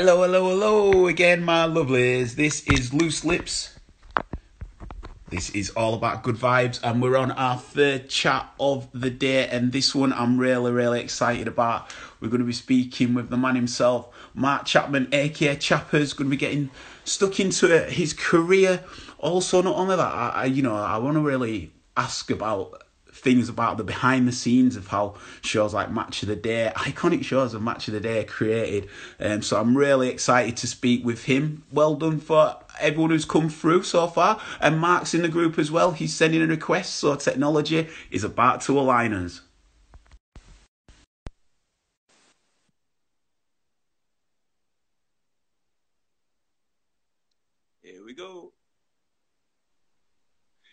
Hello, hello, hello again, my lovelies. This is Loose Lips. This is all about good vibes, and we're on our third chat of the day. And this one I'm really, really excited about. We're going to be speaking with the man himself, Mark Chapman, aka Chappers. Going to be getting stuck into his career. Also, not only that, I, you know, I want to really ask about things about the behind the scenes of how shows like Match of the Day, iconic shows of Match of the Day are created. Um, so I'm really excited to speak with him. Well done for everyone who's come through so far. And Mark's in the group as well. He's sending a request, so technology is about to align us. Here we go.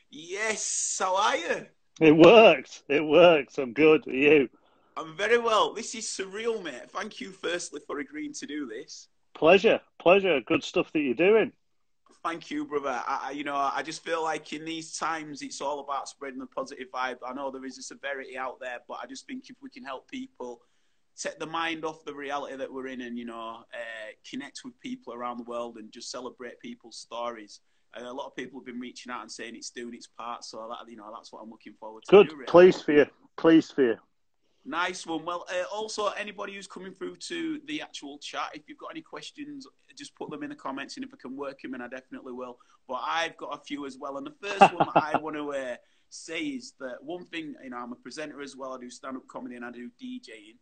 Yes, how are you? It works. It works. I'm good. Are you? I'm very well. This is surreal, mate. Thank you, firstly, for agreeing to do this. Pleasure. Pleasure. Good stuff that you're doing. Thank you, brother. I, you know, I just feel like in these times, it's all about spreading the positive vibe. I know there is a severity out there, but I just think if we can help people take the mind off the reality that we're in and, you know, uh, connect with people around the world and just celebrate people's stories, a lot of people have been reaching out and saying it's doing its part. So that you know, that's what I'm looking forward to. Good, do, really. pleased for you. Pleased for you. Nice one. Well, uh, also anybody who's coming through to the actual chat, if you've got any questions, just put them in the comments, and if I can work them in, I definitely will. But I've got a few as well, and the first one I want to uh, say is that one thing, you know, I'm a presenter as well. I do stand-up comedy and I do DJing.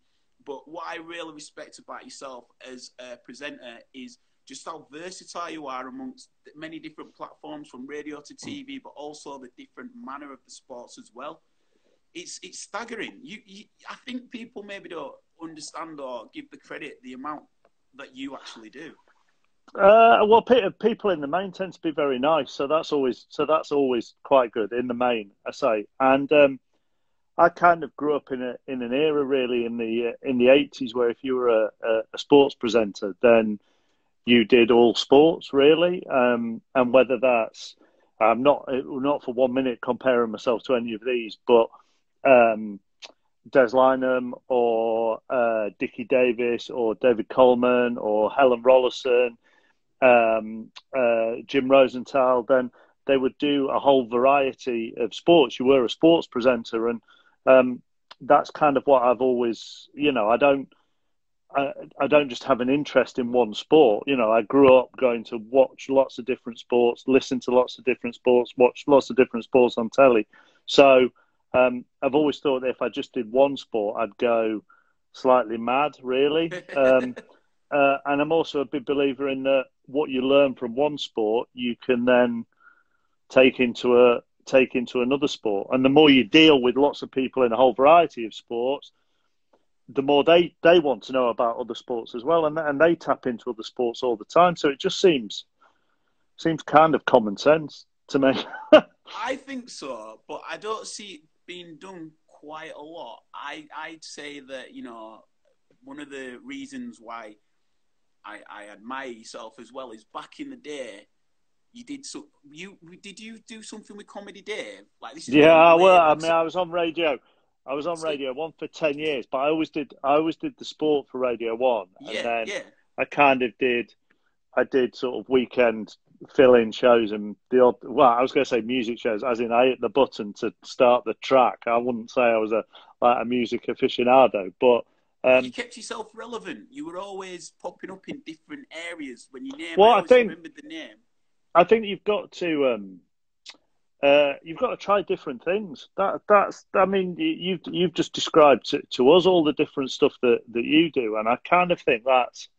But what I really respect about yourself as a presenter is just how versatile you are amongst many different platforms from radio to TV, but also the different manner of the sports as well. It's it's staggering. You, you I think people maybe don't understand or give the credit the amount that you actually do. Uh, well, people in the main tend to be very nice, so that's always so that's always quite good in the main. I say, and um, I kind of grew up in a in an era really in the uh, in the eighties where if you were a, a sports presenter, then you did all sports really, um, and whether that's I'm not not for one minute comparing myself to any of these, but um, Des Lynam or uh, Dickie Davies or David Coleman or Helen Rollason, um, uh, Jim Rosenthal, then they would do a whole variety of sports. You were a sports presenter, and um, that's kind of what I've always, you know, I don't I, I don't just have an interest in one sport. You know, I grew up going to watch lots of different sports, listen to lots of different sports, watch lots of different sports on telly. So um, I've always thought that if I just did one sport, I'd go slightly mad, really. Um, uh, and I'm also a big believer in that what you learn from one sport, you can then take into a take into another sport. And the more you deal with lots of people in a whole variety of sports, the more they, they want to know about other sports as well, and and they tap into other sports all the time. So it just seems seems kind of common sense to me. I think so, but I don't see it being done quite a lot. I I'd say that you know one of the reasons why I, I admire yourself as well is back in the day you did so you did you do something with comedy Dave like this yeah well I mean I was on radio I was on Radio One for ten years, but I always did. I always did the sport for Radio One, and yeah, then yeah. I kind of did. I did sort of weekend fill-in shows and the odd. Well, I was going to say music shows, as in I hit the button to start the track. I wouldn't say I was a like a music aficionado, but um, you kept yourself relevant. You were always popping up in different areas when you name. Well, I, I think remembered the name. I think you've got to. Um, uh, you've got to try different things. That that's I mean you've you've just described to, to us all the different stuff that, that you do, and I kind of think that's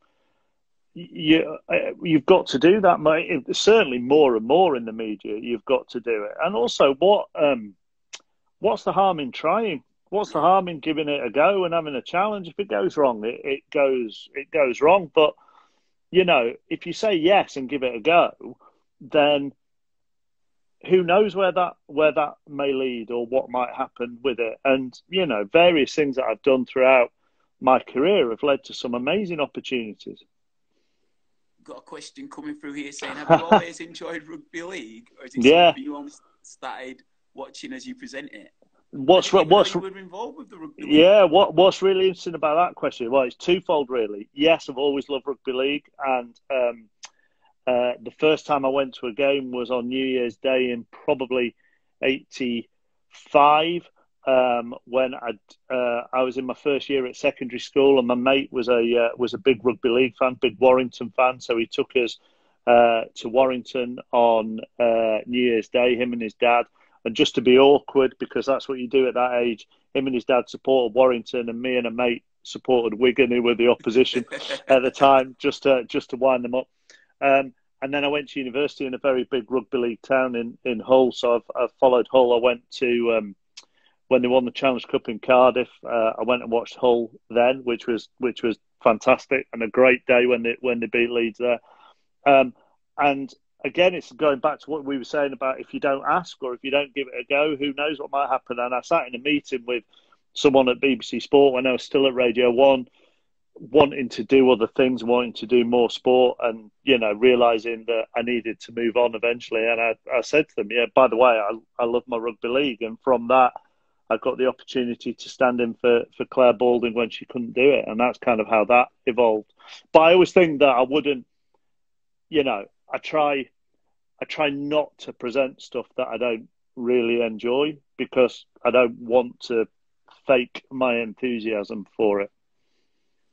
you uh, you've got to do that. Mate. Certainly more and more in the media, you've got to do it. And also, what um, what's the harm in trying? What's the harm in giving it a go and having a challenge? If it goes wrong, it, it goes it goes wrong. But you know, if you say yes and give it a go, then who knows where that where that may lead or what might happen with it. And you know, various things that I've done throughout my career have led to some amazing opportunities. Got a question coming through here saying, "Have you always enjoyed rugby league, or is it yeah. something you only started watching as you present it?" what's what's involved with the rugby? League. Yeah, what what's really interesting about that question? Well, it's twofold, really. Yes, I've always loved rugby league, and um, uh, the first time I went to a game was on New Year's Day in probably '85. Um, when I uh, I was in my first year at secondary school, and my mate was a uh, was a big rugby league fan, big Warrington fan. So he took us uh, to Warrington on uh, New Year's Day, him and his dad, and just to be awkward because that's what you do at that age. Him and his dad supported Warrington, and me and a mate supported Wigan, who were the opposition at the time, just to just to wind them up. Um, and then I went to university in a very big rugby league town in, in Hull. So I've, I've followed Hull. I went to um, when they won the Challenge Cup in Cardiff. Uh, I went and watched Hull then, which was which was fantastic and a great day when they when they beat Leeds there. Um, and again, it's going back to what we were saying about if you don't ask or if you don't give it a go, who knows what might happen. And I sat in a meeting with someone at BBC Sport when I was still at Radio One, wanting to do other things, wanting to do more sport, and you know, realizing that I needed to move on eventually. And I, I said to them, "Yeah, by the way, I, I love my rugby league," and from that. I got the opportunity to stand in for, for Clare Balding when she couldn't do it, and that's kind of how that evolved. But I always think that I wouldn't, you know, I try I try not to present stuff that I don't really enjoy because I don't want to fake my enthusiasm for it.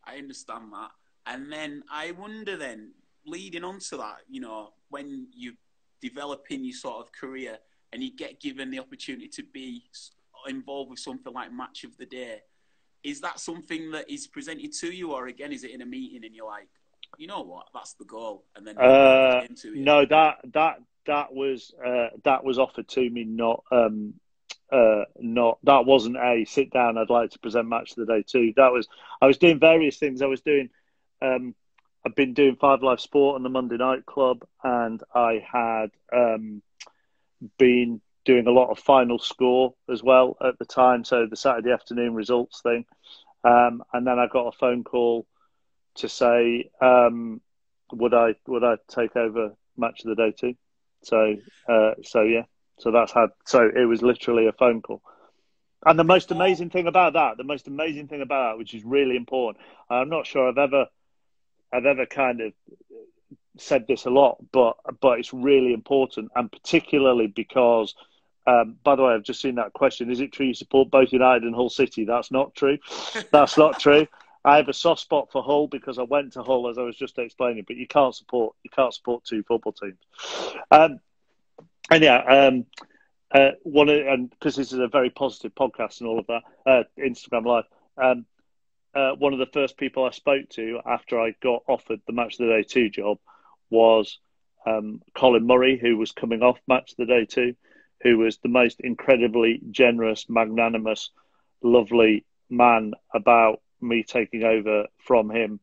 I understand that. And then I wonder then, leading on to that, you know, when you're developing your sort of career and you get given the opportunity to be involved with something like match of the day, is that something that is presented to you, or again, is it in a meeting and you're like, you know what, that's the goal, and then uh, no, that that that was uh, that was offered to me, not um, uh, not that wasn't a sit down. I'd like to present match of the day two. That was I was doing various things. I was doing. Um, I've been doing Five Live Sport on the Monday Night Club, and I had um, been doing a lot of Final Score as well at the time. So the Saturday afternoon results thing, um, and then I got a phone call to say, um, would I would I take over match of the day two? So uh, so yeah, so that's had so it was literally a phone call. And the most amazing thing about that, the most amazing thing about that, which is really important, I'm not sure I've ever I've ever kind of said this a lot, but but it's really important, and particularly because. Um, by the way, I've just seen that question. Is it true you support both United and Hull City? That's not true. That's not true. I have a soft spot for Hull because I went to Hull as I was just explaining, but you can't support you can't support two football teams. Um, and yeah, um, uh, one and because this is a very positive podcast and all of that, uh, Instagram Live. Um, uh, one of the first people I spoke to after I got offered the Match of the Day two job was um, Colin Murray, who was coming off Match of the Day two, who was the most incredibly generous, magnanimous, lovely man about me taking over from him.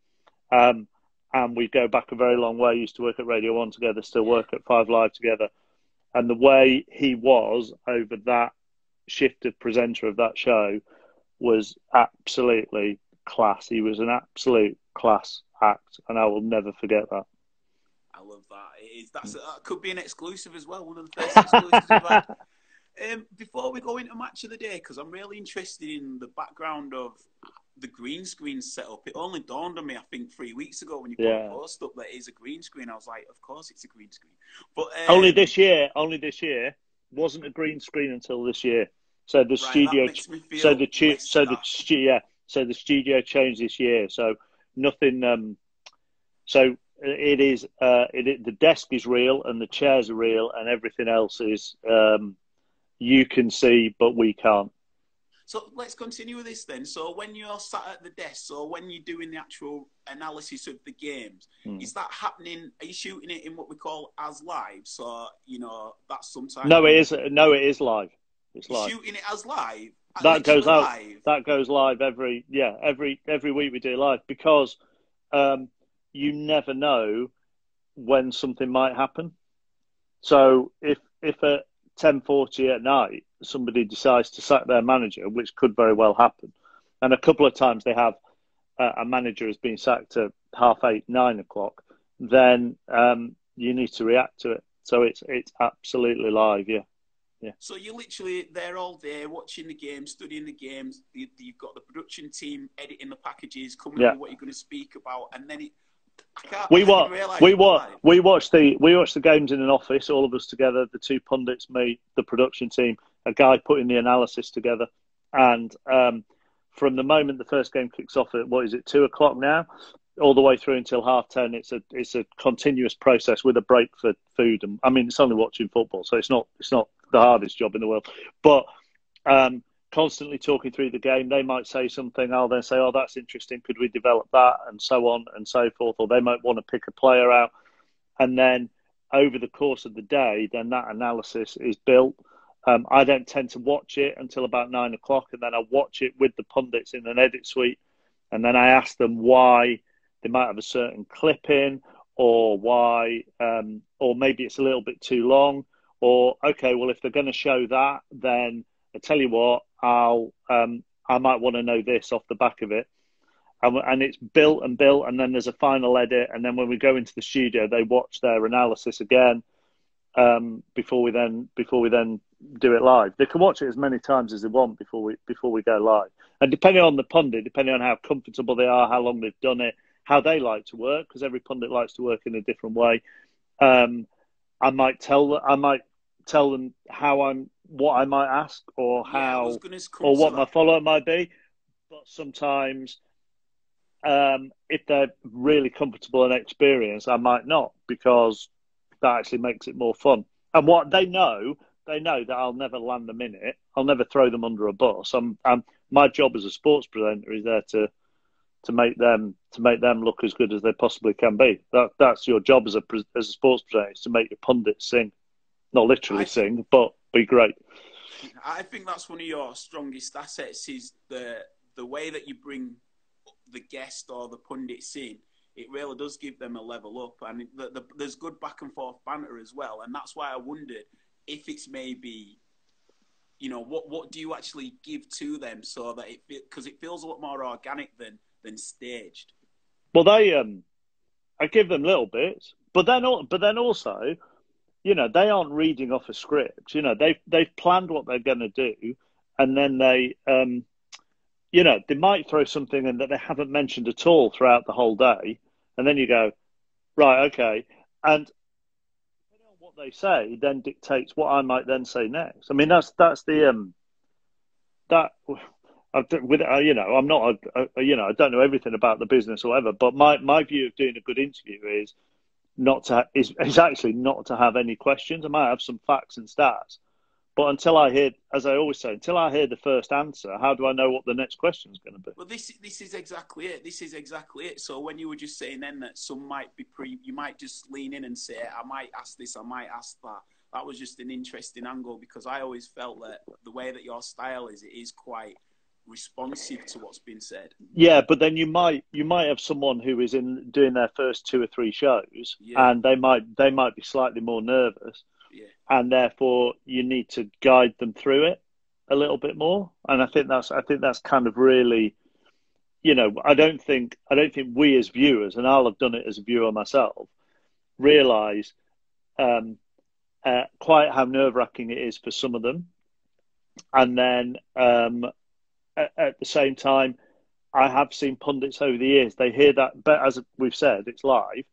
Um, and we go back a very long way. Used to work at Radio One together, still work at Five Live together. And the way he was over that shift of presenter of that show was absolutely class. He was an absolute class act, and I will never forget that. I love that. It is, that's, that could be an exclusive as well. One of the first exclusives we've had. Um, before we go into match of the day, because I'm really interested in the background of the green screen set up. It only dawned on me, I think, three weeks ago when you put yeah. a post up that it is a green screen. I was like, of course it's a green screen. But um, only this year, only this year wasn't a green screen until this year. So the right, studio, so the so the yeah, so the studio changed this year. So nothing. Um, so it is. Uh, it, the desk is real and the chairs are real and everything else is. Um, you can see, but we can't. So let's continue with this then. So when you're sat at the desk, so when you're doing the actual analysis of the games, mm. is that happening? Are you shooting it in what we call as live? So you know that's sometimes. No, it is. No, it is live. It's live. Shooting it as live. That goes out. Live. That goes live every yeah every every week we do live because um, you never know when something might happen. So if if at ten forty at night somebody decides to sack their manager, which could very well happen. And a couple of times they have uh, a manager has been sacked at half eight, nine o'clock. Then um, you need to react to it. So it's it's absolutely live, yeah. yeah. So you're literally there all day watching the games, studying the games. You've got the production team editing the packages, coming yeah. up with what you're going to speak about, and then it. we watch. We watch. We watch the. We watch the games in an office, all of us together. The two pundits, me, the production team, a guy putting the analysis together, and um, from the moment the first game kicks off at what is it two o'clock now, all the way through until half ten. It's a it's a continuous process with a break for food. And I mean, it's only watching football, so it's not it's not the hardest job in the world. But um, constantly talking through the game, they might say something. I'll then say, "Oh, that's interesting. Could we develop that?" and so on and so forth. Or they might want to pick a player out, and then over the course of the day, then that analysis is built. Um, I don't tend to watch it until about nine o'clock, and then I watch it with the pundits in an edit suite, and then I ask them why they might have a certain clip in, or why, um, or maybe it's a little bit too long, or okay, well, if they're going to show that, then I tell you what, I'll, um, I might want to know this off the back of it, and, and it's built and built, and then there's a final edit, and then when we go into the studio, they watch their analysis again. Um, before we then before we then do it live. They can watch it as many times as they want before we before we go live. And depending on the pundit, depending on how comfortable they are, how long they've done it, how they like to work because every pundit likes to work in a different way. Um, I might tell I might tell them how I'm what I might ask or how yeah, or what my follow up might be. But sometimes, um, if they're really comfortable and experienced, I might not because that actually makes it more fun. And what they know, they know that I'll never land them in it. I'll never throw them under a bus. I'm, I'm my job as a sports presenter is there to to make them to make them look as good as they possibly can be. That that's your job as a as a sports presenter is to make your pundits sing, not literally I, sing, but be great. I think that's one of your strongest assets is the the way that you bring the guest or the pundits in. It really does give them a level up, and the, the, there's good back and forth banter as well. And that's why I wondered if it's maybe you know what what do you actually give to them so that it because it feels a lot more organic than than staged. Well, they um, I give them little bits, but then but then also, you know, they aren't reading off a script. You know, they they've planned what they're going to do, and then they um, you know, they might throw something in that they haven't mentioned at all throughout the whole day, and then you go, right, okay, and what they say then dictates what I might then say next. I mean, that's that's the um, that with uh, you know, I'm not a, a, you know, I don't know everything about the business or whatever, but my, my view of doing a good interview is not to is, is actually not to have any questions. I might have some facts and stats, but until I hear, as I always say, until I hear the first answer, how do I know what the next question is going to be? Well, this this is exactly it. This is exactly it. So when you were just saying then that some might be pre, you might just lean in and say, I might ask this, I might ask that. That was just an interesting angle because I always felt that the way that your style is, it is quite responsive to what's been said. Yeah, but then you might you might have someone who is in doing their first two or three shows, yeah. and they might they might be slightly more nervous, yeah. and therefore you need to guide them through it a little bit more. And I think that's I think that's kind of really, you know, I don't think I don't think we as viewers, and I'll have done it as a viewer myself, realize um, uh, quite how nerve wracking it is for some of them. And then um, at, at the same time, I have seen pundits over the years. They hear that, but as we've said, it's live,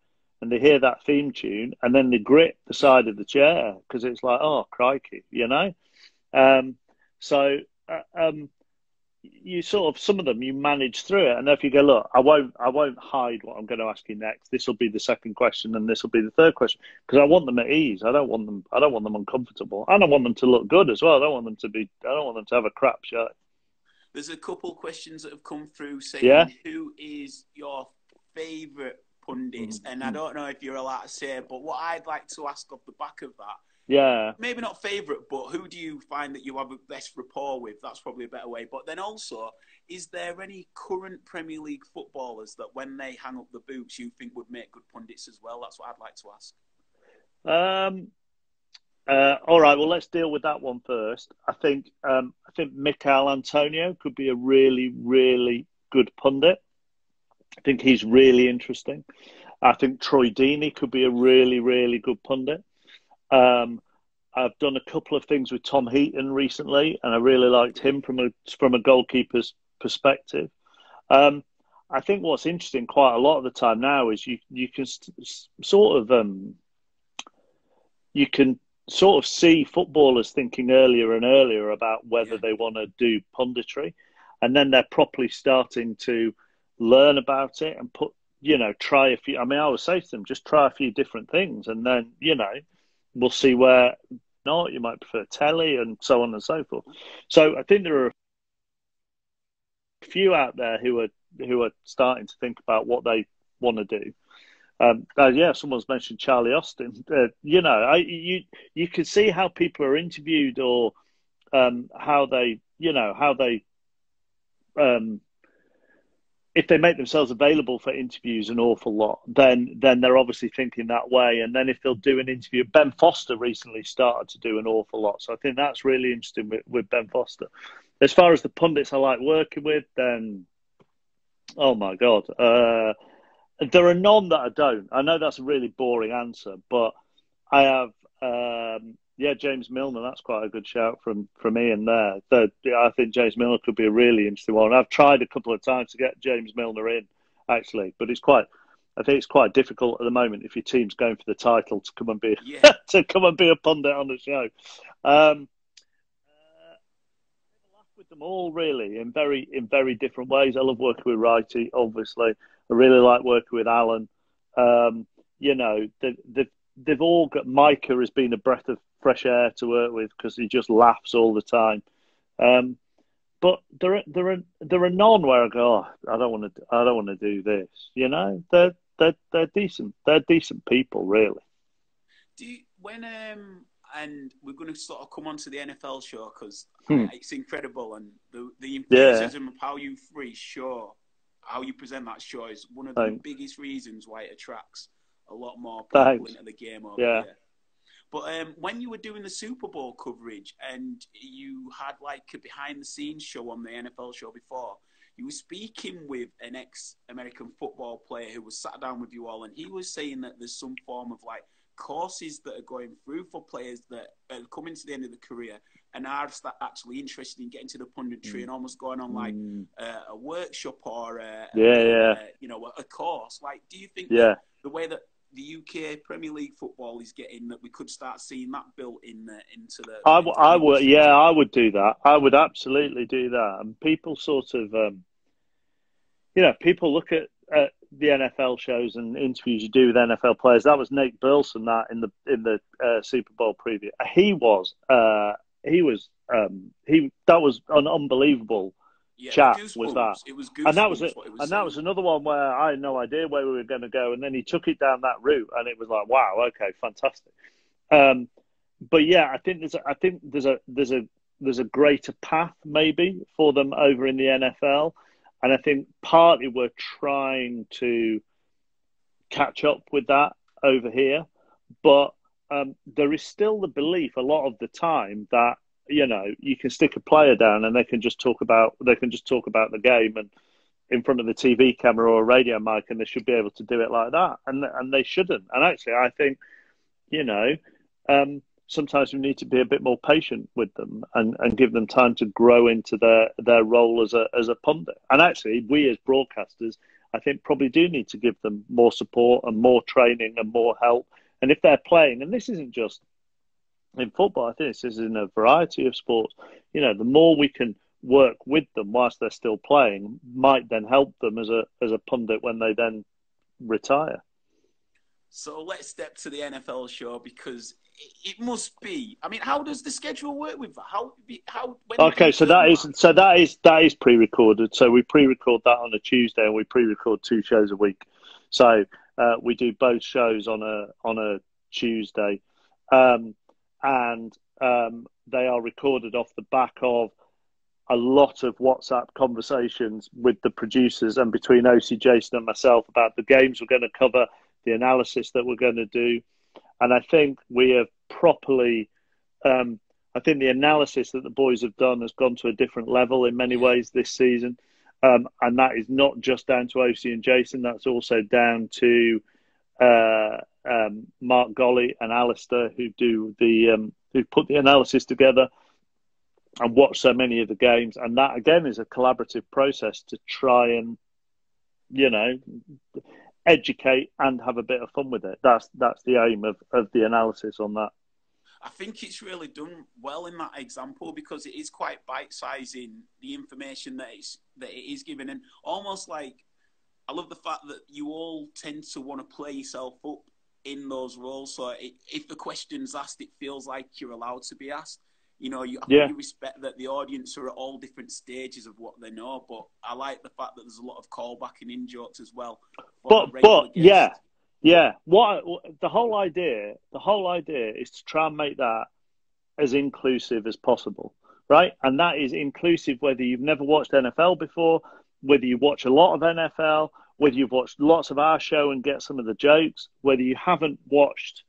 and they hear that theme tune, and then they grip the side of the chair because it's like, oh crikey, you know. Um, so uh, um, you sort of some of them you manage through it, and if you go, look, I won't, I won't hide what I'm going to ask you next. This will be the second question, and this will be the third question because I want them at ease. I don't want them, I don't want them uncomfortable, and I want them to look good as well. I don't want them to be, I don't want them to have a crap show. There's a couple questions that have come through saying yeah. who is your favourite pundits, mm-hmm. and I don't know if you're allowed to say, but what I'd like to ask off the back of that. Yeah. Maybe not favourite, but who do you find that you have the best rapport with? That's probably a better way. But then also, is there any current Premier League footballers that when they hang up the boots you think would make good pundits as well? That's what I'd like to ask. Um, uh, all right, well, let's deal with that one first. I think um, I think Michail Antonio could be a really, really good pundit. I think he's really interesting. I think Troy Deeney could be a really, really good pundit. Um, I've done a couple of things with Tom Heaton recently, and I really liked him from a from a goalkeeper's perspective. Um, I think what's interesting quite a lot of the time now is you you can sort of um, you can sort of see footballers thinking earlier and earlier about whether yeah. they want to do punditry, and then they're properly starting to learn about it and put you know try a few. I mean, I would say to them, just try a few different things, and then you know we'll see where not you might prefer telly and so on and so forth. So I think there are a few out there who are who are starting to think about what they want to do. Um, uh, yeah, someone's mentioned Charlie Austin. Uh, you know, I, you you can see how people are interviewed or um, how they, you know, how they, um, if they make themselves available for interviews an awful lot, then then they're obviously thinking that way. And then if they'll do an interview, Ben Foster recently started to do an awful lot, so I think that's really interesting with, with Ben Foster. As far as the pundits I like working with, then oh my god. Uh, there are none that I don't. I know that's a really boring answer, but I have. Um, yeah, James Milner. That's quite a good shout from from Ian there. The, I think James Milner could be a really interesting one. I've tried a couple of times to get James Milner in, actually, but it's quite. I think it's quite difficult at the moment if your team's going for the title to come and be yeah. to come and be a pundit on the show. Um, uh, with them all really in very in very different ways. I love working with Righty, obviously. I really like working with Alan. Um, you know, they, they've they've all got Micah has been a breath of fresh air to work with because he just laughs all the time. Um, but there are there are there are none where I go, oh, I don't want to I don't want to do this. You know, they're they're they're decent. They're decent people, really. Do you, when um and we're going to sort of come on to the NFL show because hmm. it's incredible and the the enthusiasm yeah. of how you free show how you present that show is one of the Thanks. biggest reasons why it attracts a lot more people Thanks. into the game over yeah. here. But um, when you were doing the Super Bowl coverage and you had like a behind the scenes show on the NFL show before, you were speaking with an ex American football player who was sat down with you all, and he was saying that there's some form of like courses that are going through for players that are coming to the end of the career and are actually interested in getting to the punditry mm. and almost going on like mm. uh, a workshop or a, yeah, a, yeah. A, you know a, course. Like, do you think yeah. the way that the UK Premier League football is getting that we could start seeing that built in uh, into the. I, into I would, yeah, I would do that. I would absolutely do that. And people sort of, um, you know, people look at, at the NFL shows and interviews you do with NFL players. That was Nate Burleson that in the in the uh, Super Bowl preview. He was uh, he was um, he that was an unbelievable yeah, chat. Was that? It was and that was it. and saying. that was another one where I had no idea where we were going to go, and then he took it down that route, and it was like, wow, okay, fantastic. Um, but yeah, I think there's a, I think there's a there's a there's a greater path maybe for them over in the NFL, and I think partly we're trying to catch up with that over here, but um, there is still the belief a lot of the time that you know you can stick a player down and they can just talk about they can just talk about the game and in front of the TV camera or a radio mic and they should be able to do it like that. And and they shouldn't. And actually I think you know um, sometimes we need to be a bit more patient with them and, and give them time to grow into their their role as a as a pundit. And actually we as broadcasters I think probably do need to give them more support and more training and more help. And if they're playing, and this isn't just in football, I think this is in a variety of sports, you know, the more we can work with them whilst they're still playing might then help them as a as a pundit when they then retire. So let's step to the NFL show because it must be. I mean, how does the schedule work with that? How how? okay, so that is so that is that is pre-recorded. So we pre-record that on a Tuesday, and we pre-record two shows a week. So uh, we do both shows on a on a Tuesday, um, and um, they are recorded off the back of a lot of WhatsApp conversations with the producers and between Osi Jason and myself about the games we're going to cover, the analysis that we're going to do, and I think we have properly. Um, I think the analysis that the boys have done has gone to a different level in many ways this season. Um, and that is not just down to Osi and Jason, that's also down to uh, um, Mark Golly and Alistair, who do the um, who put the analysis together and watch so many of the games. And that again is a collaborative process to try and, you know, educate and have a bit of fun with it. That's that's the aim of, of the analysis on that. I think it's really done well in that example because it is quite bite-sizing the information that it's that it is given, and almost like I love the fact that you all tend to want to play yourself up in those roles. So it, if the question's asked, it feels like you're allowed to be asked. You know, you, yeah. you respect that the audience are at all different stages of what they know, but I like the fact that there's a lot of callback and in jokes as well. But but yeah, yeah. What the whole idea, the whole idea is to try and make that as inclusive as possible, right? And that is inclusive whether you've never watched NFL before, whether you watch a lot of NFL, whether you've watched lots of our show and get some of the jokes, whether you haven't watched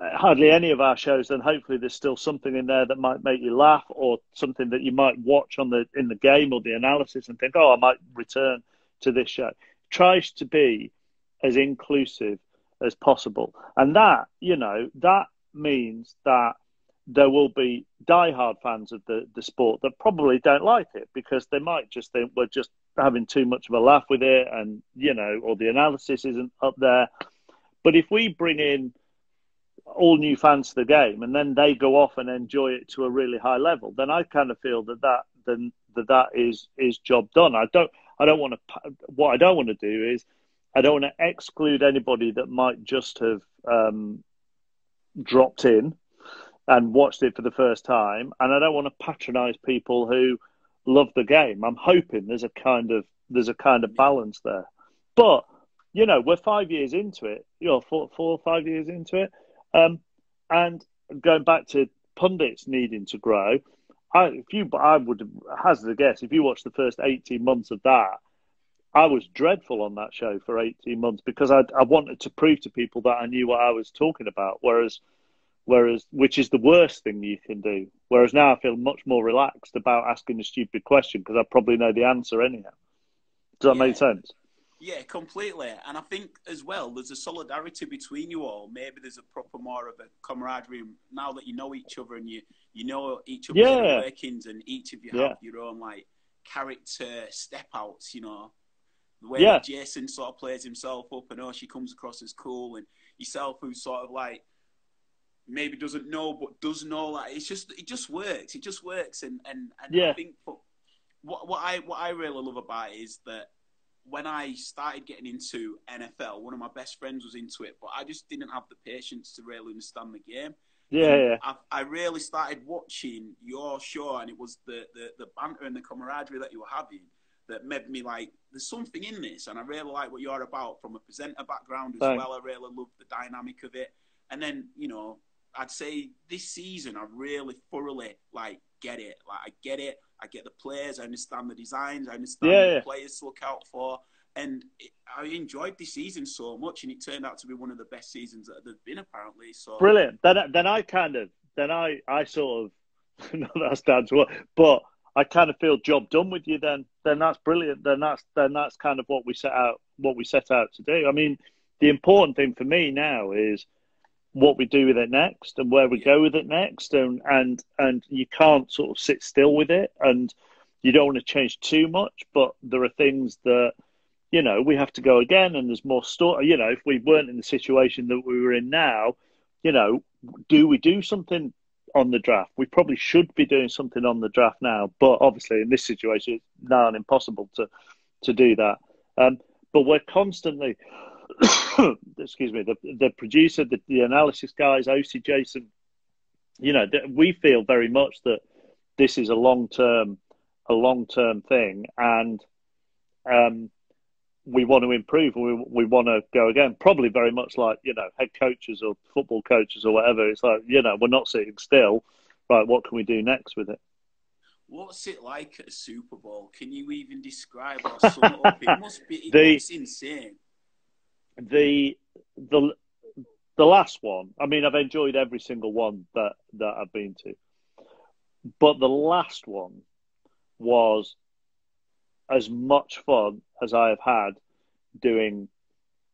uh, hardly any of our shows, then hopefully there's still something in there that might make you laugh, or something that you might watch on the in the game or the analysis and think, oh, I might return to this show. Tries to be as inclusive as possible, and that you know that means that there will be die-hard fans of the, the sport that probably don't like it because they might just think we're just having too much of a laugh with it and you know or the analysis isn't up there but if we bring in all new fans to the game, and then they go off and enjoy it to a really high level, then I kind of feel that that then that that is is job done. I don't I don't want to what I don't want to do is I don't want to exclude anybody that might just have um, dropped in and watched it for the first time, and I don't want to patronise people who love the game. I'm hoping there's a kind of there's a kind of balance there, but you know we're five years into it, you know four four or five years into it um, and going back to pundits needing to grow, I, if you, I would hazard a guess, if you watch the first 18 months of that, I was dreadful on that show for 18 months because I, I wanted to prove to people that I knew what I was talking about. Whereas, whereas, which is the worst thing you can do. Whereas now I feel much more relaxed about asking a stupid question because I probably know the answer anyhow. Does that yeah. make sense? Yeah, completely. And I think as well, there's a solidarity between you all. Maybe there's a proper more of a camaraderie now that you know each other and you you know each other's yeah. workings and each of you yeah. have your own like character step outs. You know, the way yeah. Jason sort of plays himself up and oh, she comes across as cool, and yourself who's sort of like maybe doesn't know but does know. Like it's just it just works. It just works, and and, and yeah. I think what what I what I really love about it is that when I started getting into NFL, one of my best friends was into it, but I just didn't have the patience to really understand the game. Yeah, yeah. I, I, really started watching your show, and it was the, the, the banter and the camaraderie that you were having that made me like, there's something in this, and I really like what you're about from a presenter background as Thanks. well. I really love the dynamic of it, and then you know, I'd say this season I really thoroughly like get it. Like I get it. I get the players. I understand the designs. I understand yeah, the players to look out for. And it, I enjoyed this season so much, and it turned out to be one of the best seasons that there's been apparently. So brilliant. Then, then I kind of, then I, I sort of, no, that's Dad's what, but I kind of feel job done with you. Then, then that's brilliant. Then that's, then that's kind of what we set out, what we set out to do. I mean, the important thing for me now is what we do with it next and where we go with it next and and and you can't sort of sit still with it and you don't want to change too much but there are things that you know we have to go again and there's more story you know if we weren't in the situation that we were in now you know do we do something on the draft? We probably should be doing something on the draft now but obviously in this situation it's now impossible to to do that. Um, but we're constantly excuse me, the the producer, the, the analysis guys, Osi Jason, you know, we feel very much that this is a long term a long term thing, and um, we want to improve. We we want to go again. Probably very much like you know head coaches or football coaches or whatever. It's like you know we're not sitting still. Right, what can we do next with it? What's it like at a Super Bowl? Can you even describe or sum it up? It must be. The, insane the the the last one. I mean, I've enjoyed every single one that that I've been to, but the last one was as much fun as I have had doing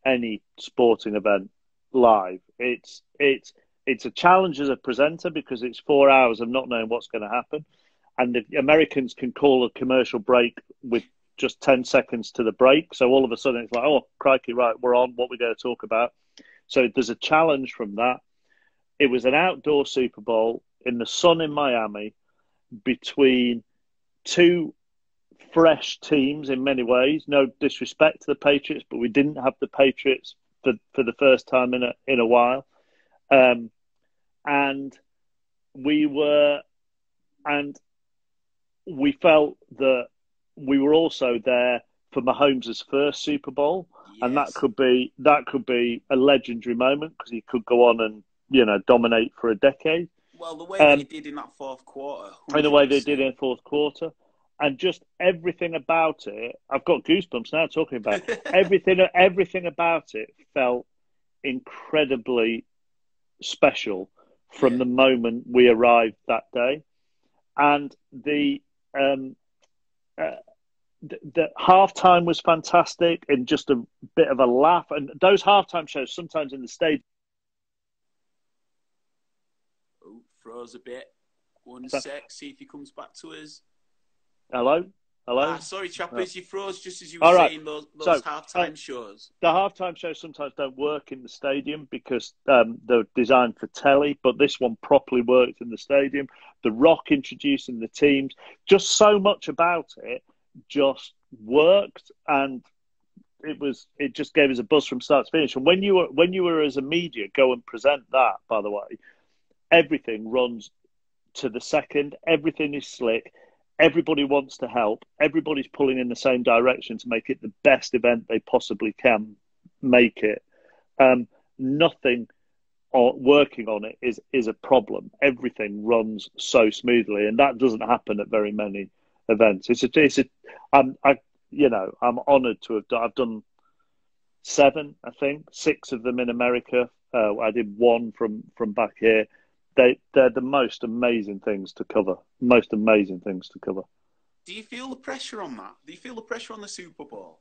any sporting event live. It's it's it's a challenge as a presenter because it's four hours of not knowing what's going to happen, and the Americans can call a commercial break with just ten seconds to the break. So all of a sudden it's like, oh crikey, right, we're on. What we're going to talk about. So there's a challenge from that. It was an outdoor Super Bowl in the sun in Miami between two fresh teams in many ways. No disrespect to the Patriots, but we didn't have the Patriots for, for the first time in a in a while, um, and we were, and we felt that we were also there for Mahomes' first Super Bowl, yes. and that could be that could be a legendary moment because he could go on and you know dominate for a decade. Well, the way um, they did in that fourth quarter, and the way they did in the fourth quarter, and just everything about it. I've got goosebumps now talking about it. everything. Everything about it felt incredibly special from yeah. the moment we arrived that day, and the um, uh, the, the halftime was fantastic and just a bit of a laugh. And those halftime shows sometimes in the stage. Oh, froze a bit. One sec. See if he comes back to us. Hello? Hello? Ah, sorry, chappers, you froze just as you were All right. saying those, those so, halftime uh, shows. The halftime shows sometimes don't work in the stadium because um, they're designed for telly, but this one properly worked in the stadium. The Rock introducing the teams, just so much about it just worked and it was it just gave us a buzz from start to finish. And when you were when you were as a media go and present that, by the way, everything runs to the second, everything is slick everybody wants to help. Everybody's pulling in the same direction to make it the best event they possibly can make it. Um, nothing or working on it is is a problem. Everything runs so smoothly, and that doesn't happen at very many events. It's a, it's a, I'm, I, you know, I'm honoured to have done. I've done seven, I think, six of them in America. Uh, I did one from from back here they they're the most amazing things to cover. Most amazing things to cover. Do you feel the pressure on that? Do you feel the pressure on the Super Bowl?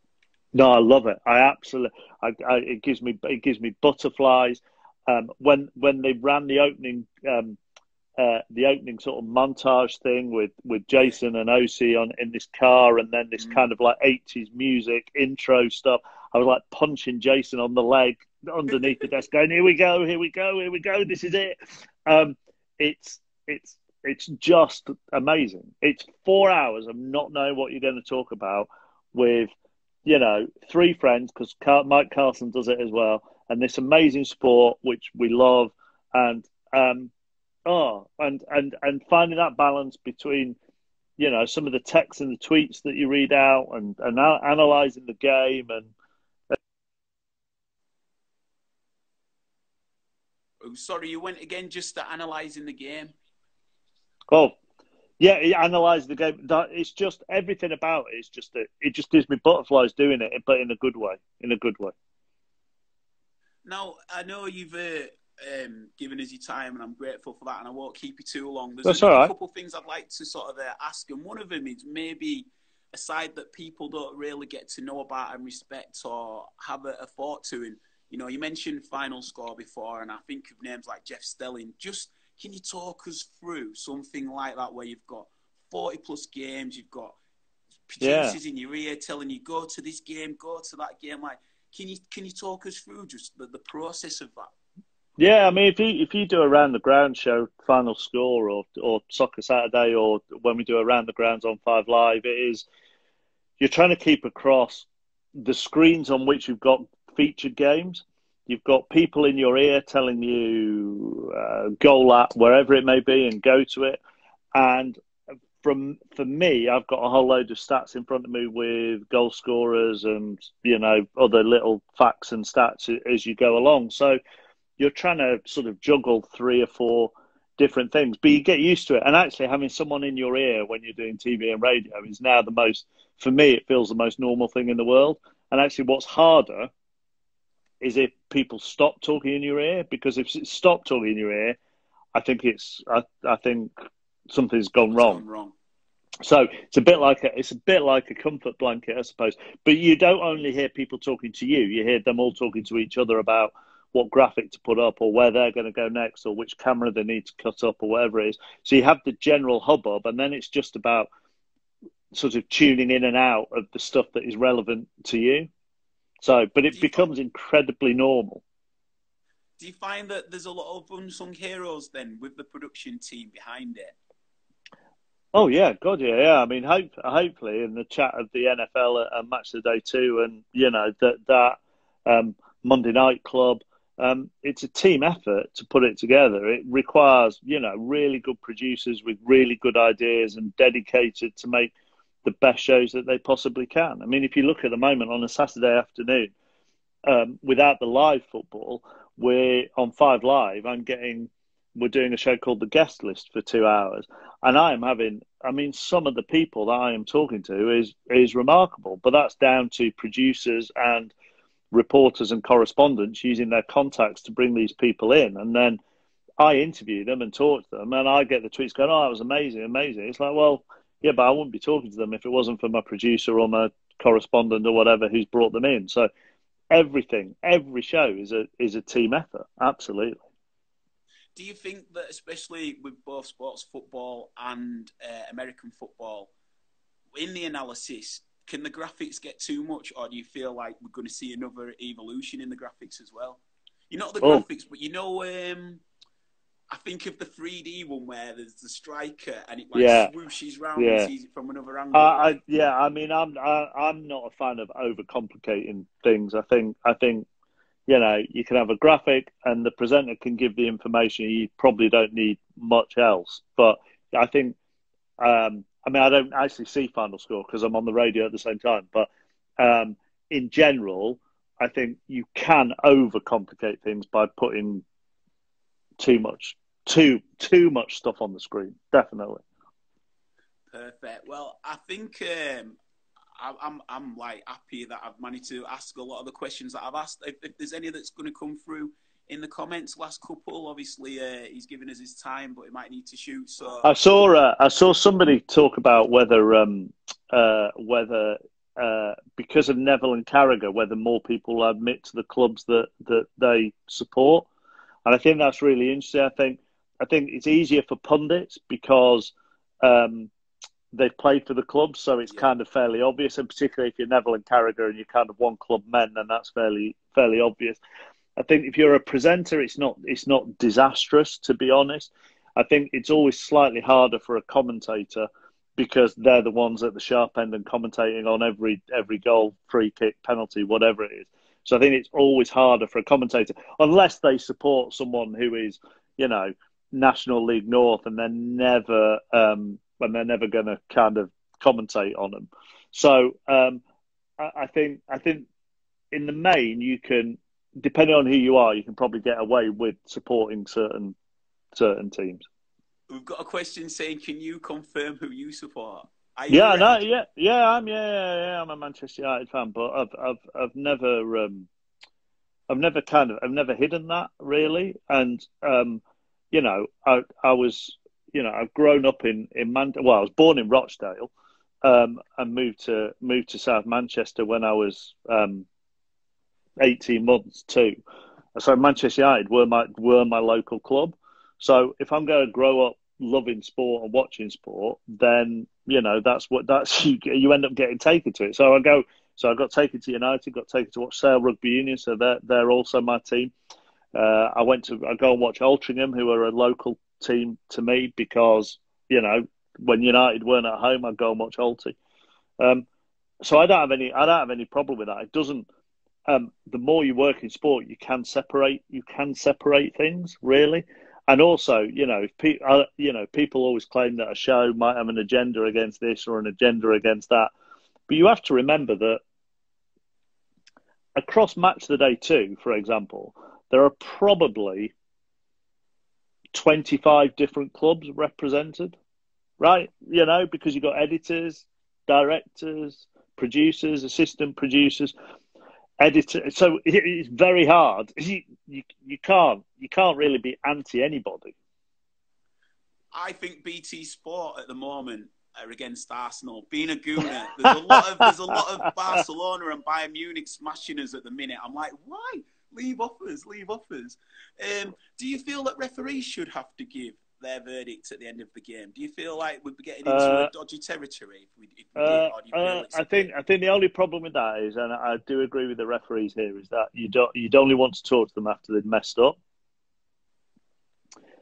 No, I love it. I absolutely. I, I, it gives me it gives me butterflies. Um, when when they ran the opening um, uh, the opening sort of montage thing with, with Jason and Osi on in this car, and then this mm. kind of like eighties music intro stuff. I was like punching Jason on the leg underneath the desk, going, "Here we go, here we go, here we go. This is it." Um, it's it's it's just amazing. It's four hours of not knowing what you're going to talk about with, you know, three friends because Mike Carlson does it as well, and this amazing sport which we love, and um, oh, and and and finding that balance between, you know, some of the texts and the tweets that you read out, and and analyzing the game and Oh, sorry, you went again just to analysing the game. Oh, yeah, he analysed the game. That It's just everything about it. It's just a, it just gives me butterflies doing it, but in a good way. In a good way. Now I know you've uh, um, given us your time, and I'm grateful for that. And I won't keep you too long. There's That's a, right. couple of things I'd like to sort of uh, ask, and one of them is maybe a side that people don't really get to know about and respect or have a, a thought to. And you know, you mentioned final score before, and I think of names like Jeff Stelling. Just can you talk us through something like that where you've got 40 plus games, you've got producers yeah. in your ear telling you go to this game, go to that game. Like, can you can you talk us through just the, the process of that? Yeah, I mean, if you if you do a round the ground show, final score, or or soccer Saturday, or when we do around the grounds on Five Live, it is you're trying to keep across the screens on which you've got featured games. You've got people in your ear telling you uh, goal at wherever it may be and go to it. And from for me, I've got a whole load of stats in front of me with goal scorers and you know other little facts and stats as you go along. So you're trying to sort of juggle three or four different things, but you get used to it. And actually, having someone in your ear when you're doing TV and radio is now the most, for me, it feels the most normal thing in the world. And actually, what's harder is if people stop talking in your ear because if it stop talking in your ear, I think it's I, I think something's gone wrong. Gone wrong. So it's a bit like a it's a bit like a comfort blanket, I suppose. But you don't only hear people talking to you; you hear them all talking to each other about what graphic to put up or where they're going to go next or which camera they need to cut up or whatever it is. So you have the general hubbub, and then it's just about sort of tuning in and out of the stuff that is relevant to you. So, but it becomes find, incredibly normal. Do you find that there's a lot of unsung heroes then with the production team behind it? Oh yeah, God yeah, yeah. I mean, hope, hopefully in the chat of the NFL and Match of the Day two, and you know that that um, Monday Night Club. Um, it's a team effort to put it together. It requires, you know, really good producers with really good ideas and dedicated to make the best shows that they possibly can. I mean, if you look at the moment on a Saturday afternoon, um, without the live football, we're on Five Live. I'm getting, we're doing a show called The Guest List for two hours, and I am having. I mean, some of the people that I am talking to is is remarkable, but that's down to producers and reporters and correspondents using their contacts to bring these people in, and then I interview them and talk to them, and I get the tweets going, "Oh, that was amazing, amazing." It's like, well yeah, but I wouldn't be talking to them if it wasn't for my producer or my correspondent or whatever who's brought them in. So everything, every show is a is a team effort. Absolutely. Do you think that, especially with both sports football and uh, American football, in the analysis, can the graphics get too much, or do you feel like we're going to see another evolution in the graphics as well? You know the oh. graphics, but you know um, I think of the 3D one where there's the striker and it like yeah. swooshes round yeah. and sees it from another angle. Uh, I, yeah, I mean, I'm I, I'm not a fan of overcomplicating things. I think I think you know you can have a graphic and the presenter can give the information. You probably don't need much else. But I think um, I mean I don't actually see final score because I'm on the radio at the same time. But um, in general, I think you can overcomplicate things by putting too much, too too much stuff on the screen. Definitely. Perfect. Well, I think um, I, I'm I'm like happy that I've managed to ask a lot of the questions that I've asked. If, if there's any that's going to come through in the comments, last couple, obviously uh, he's given us his time, but he might need to shoot. So I saw uh, I saw somebody talk about whether um, uh, whether uh, because of Neville and Carragher, whether more people admit to the clubs that, that they support and I think that's really interesting. I think I think it's easier for pundits because um, they've played for the club, so it's yeah. kind of fairly obvious. And particularly if you're Neville and Carragher and you're kind of one club men, then that's fairly fairly obvious. I think if you're a presenter, it's not it's not disastrous to be honest. I think it's always slightly harder for a commentator because they're the ones at the sharp end and commentating on every every goal, free kick, penalty, whatever it is. So I think it's always harder for a commentator, unless they support someone who is, you know, National League North, and they're never, um, and they're never going to kind of commentate on them. So um, I, I think, I think, in the main, you can, depending on who you are, you can probably get away with supporting certain certain teams. We've got a question saying, "Can you confirm who you support?" yeah, no, yeah, yeah, I'm yeah, yeah, yeah, I'm a Manchester United fan, but I've I've I've never um, I've never kind of I've never hidden that really, and um, you know, I I was you know I've grown up in in Man- well I was born in Rochdale, um, and moved to moved to South Manchester when I was um, eighteen months too. So Manchester United were my were my local club. So if I'm going to grow up loving sport and watching sport, then you know that's what that's you, you end up getting taken to it. So I go, so I got taken to United, got taken to watch Sale Rugby Union, so they're they're also my team. Uh, I went to I go and watch Altrincham, who are a local team to me because you know when United weren't at home, I'd go and watch Alty. Um, so I don't have any I don't have any problem with that. It doesn't. Um, the more you work in sport, you can separate you can separate things really. And also, you know, pe- uh, you know, people always claim that a show might have an agenda against this or an agenda against that, but you have to remember that across Match the Day two, for example, there are probably twenty-five different clubs represented, right? You know, because you've got editors, directors, producers, assistant producers editor. So it's very hard. You, you, you can't you can't really be anti anybody. I think BT Sport at the moment are against Arsenal. Being a Gooner, there's a lot of there's a lot of Barcelona and Bayern Munich smashing us at the minute. I'm like, why? leave offers, leave offers. Um, do you feel that referees should have to give their verdict at the end of the game? Do you feel like we'd be getting into uh, a dodgy territory if we, if we uh, did, uh, I think I think the only problem with that is, and I do agree with the referees here, is that you don't you'd only want to talk to them after they've messed up.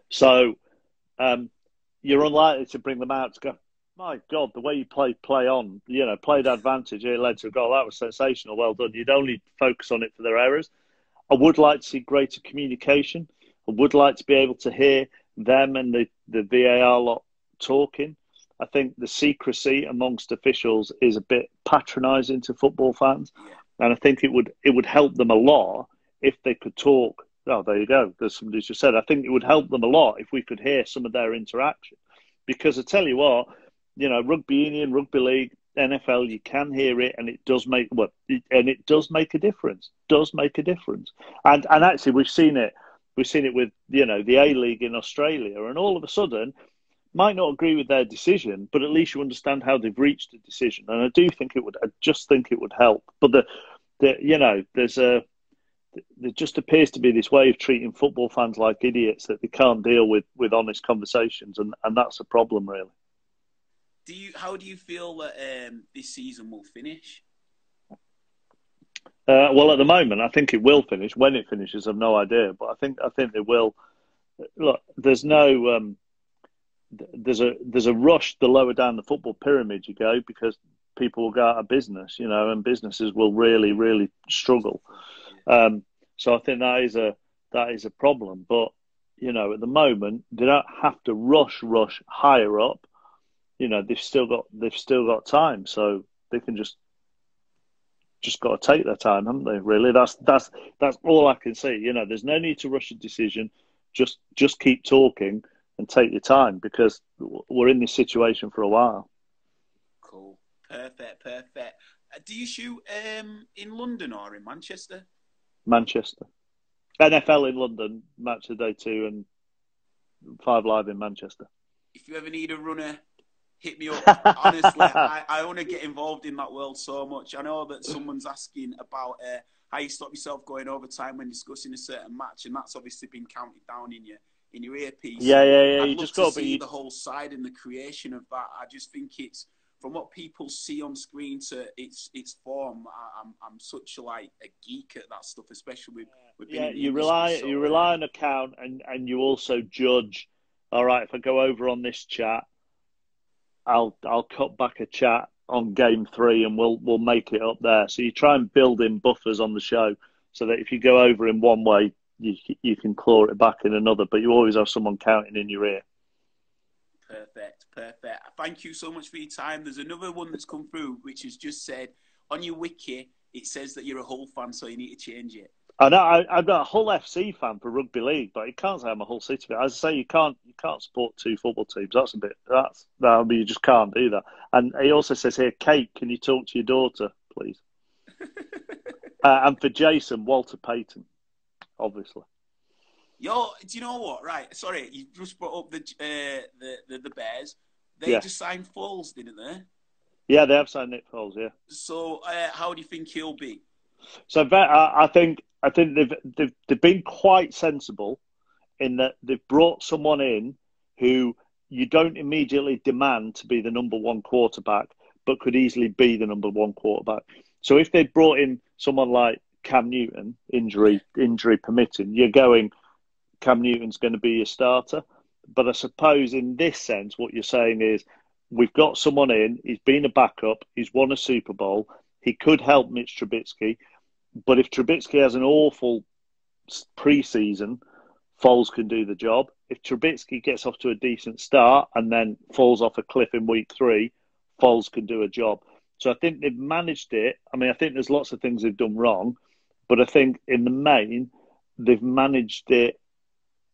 So um, you're unlikely to bring them out to go. My God, the way you played play on, you know, played advantage, it led to a goal. That was sensational. Well done. You'd only focus on it for their errors. I would like to see greater communication. I would like to be able to hear them and the, the VAR lot talking. I think the secrecy amongst officials is a bit patronising to football fans, and I think it would it would help them a lot if they could talk. Oh, there you go. There's somebody just said. I think it would help them a lot if we could hear some of their interaction, because I tell you what, you know, rugby union, rugby league, NFL, you can hear it, and it does make well, and it does make a difference. Does make a difference, and and actually we've seen it We've seen it with you know the A League in Australia, and all of a sudden, might not agree with their decision, but at least you understand how they've reached a decision. And I do think it would. I just think it would help. But the, the you know, there's a there just appears to be this way of treating football fans like idiots that they can't deal with with honest conversations, and and that's a problem really. Do you? How do you feel that um, this season will finish? Uh, well, at the moment, I think it will finish. When it finishes, I've no idea, but I think I think it will. Look, there's no um, there's a there's a rush the lower down the football pyramid you go because people will go out of business, you know, and businesses will really really struggle. Um, so I think that is a that is a problem. But you know, at the moment, they don't have to rush rush higher up. You know, they've still got they've still got time, so they can just just got to take their time, haven't they? Really, that's that's that's all I can see. You know, there's no need to rush a decision. Just just keep talking and take your time because we're in this situation for a while. Cool, perfect, perfect. Uh, do you shoot um, in London or in Manchester? Manchester. NFL in London, match of day two, and five live in Manchester. If you ever need a runner hit me up. Honestly, I, I want to get involved in that world so much. I know that someone's asking about uh, how you stop yourself going over time when discussing a certain match, and that's obviously been counted down in your in your earpiece. Yeah, yeah, yeah. I'd you just got to see the whole side and the creation of that. I just think it's from what people see on screen to its its form. I, am I'm, I'm such a, like a geek at that stuff, especially with, with yeah. You rely so you rely on account and and you also judge. All right, if I go over on this chat, I'll I'll cut back a chat on game three and we'll we'll make it up there. So you try and build in buffers on the show so that if you go over in one way, you you can claw it back in another, but you always have someone counting in your ear. Perfect, perfect. Thank you so much for your time. There's another one that's come through which has just said on your wiki it says that you're a Hull fan, so you need to change it. I know I, am a Hull FC fan for rugby league, but you can't say I'm a Hull City fan. As I say, you can't you can't support two football teams. That's a bit that's that. I mean, you just can't do that. And he also says here, Kate, can you talk to your daughter, please? uh, and for Jason, Walter Payton, obviously. Yo, do you know what? Right, sorry, you just brought up the uh, the, the, the Bears. They yeah. just signed Foles, didn't they? Yeah, they have signed Nick Foles. Yeah. So, uh, how do you think he'll be? So I think I think they've, they've they've been quite sensible in that they've brought someone in who you don't immediately demand to be the number one quarterback, but could easily be the number one quarterback. So if they brought in someone like Cam Newton, injury injury permitting, you're going Cam Newton's going to be your starter. But I suppose in this sense, what you're saying is we've got someone in. He's been a backup. He's won a Super Bowl. He could help Mitch Trubisky. But if Trubisky has an awful preseason, Foles can do the job. If Trubisky gets off to a decent start and then falls off a cliff in week three, Foles can do a job. So I think they've managed it. I mean, I think there's lots of things they've done wrong, but I think in the main, they've managed it.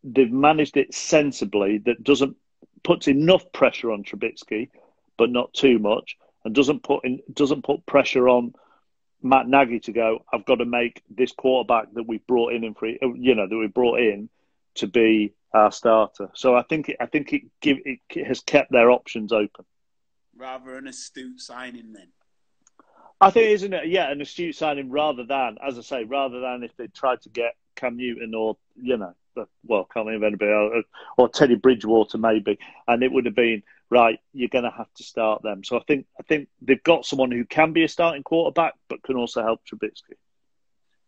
They've managed it sensibly. That doesn't puts enough pressure on Trubisky, but not too much, and doesn't put in doesn't put pressure on Matt Nagy to go, I've got to make this quarterback that we brought in in free, you know, that we brought in to be our starter. So I think it, I think it give it has kept their options open. Rather an astute signing, then. I think, isn't it? Yeah, an astute signing rather than, as I say, rather than if they tried to get Cam Newton or you know, well, can't think of anybody else, or Teddy Bridgewater maybe, and it would have been right. You're going to have to start them. So I think I think they've got someone who can be a starting quarterback, but can also help Trubisky.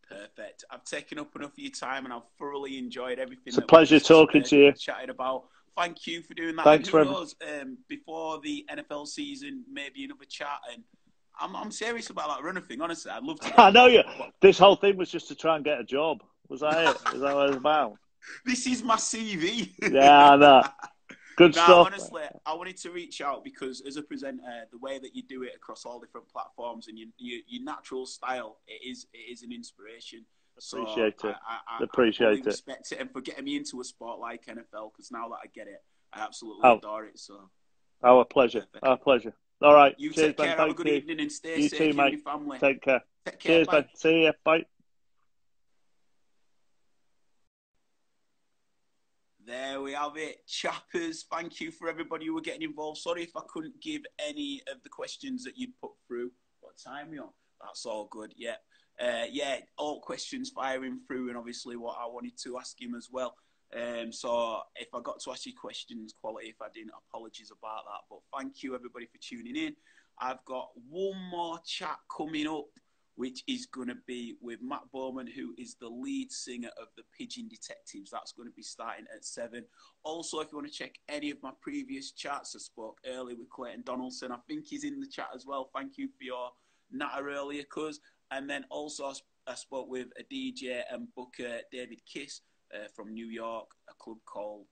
Perfect. I've taken up enough of your time, and I've thoroughly enjoyed everything. It's a pleasure talking to you. Chatting about. Thank you for doing that. Thanks for knows, um, before the NFL season, maybe another chat and. I'm, I'm serious about that runner thing. Honestly, I'd love to. I know you. This whole thing was just to try and get a job. Was that it? Was that what it was about? This is my CV. Yeah, I know. Good nah, stuff. Honestly, I wanted to reach out because as a presenter, the way that you do it across all different platforms and your, your, your natural style, it is it is an inspiration. Appreciate so it. I, I, Appreciate I really it. Respect it and for getting me into a sport like NFL because now that I get it, I absolutely Oh. adore it. So Our pleasure. Our pleasure. All right. you Cheers, take Ben. care. Have a good you. evening and stay You safe. too, mate. your family. Take care. Take care. Cheers, bye. Ben. See you. Bye. There we have it. Chappers, thank you for everybody who were getting involved. Sorry if I couldn't give any of the questions that you'd put through. What time are you on? That's all good. Yeah. Uh, yeah, all questions firing through, and obviously what I wanted to ask him as well. Um, so if I got to ask you questions, quality, if I didn't, apologies about that. But thank you everybody for tuning in. I've got one more chat coming up, which is going to be with Matt Bowman, who is the lead singer of the Pigeon Detectives. That's going to be starting at seven. Also, if you want to check any of my previous chats, I spoke earlier with Clayton Donaldson. I think he's in the chat as well. Thank you for your natter earlier, cuz. And then also, I spoke with a DJ and booker, David Kiss uh, from New York, a club called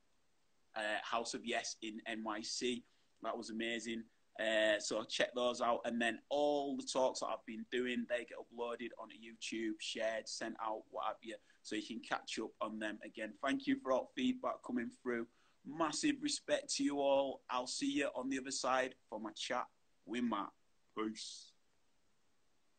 uh, House of Yes in NYC. That was amazing. Uh, so check those out, and then all the talks that I've been doing, they get uploaded onto YouTube, shared, sent out, what have you, so you can catch up on them again. Thank you for all feedback coming through. Massive respect to you all. I'll see you on the other side for my chat with Matt. Peace.